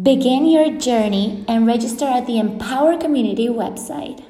Begin your journey and register at the Empower Community website.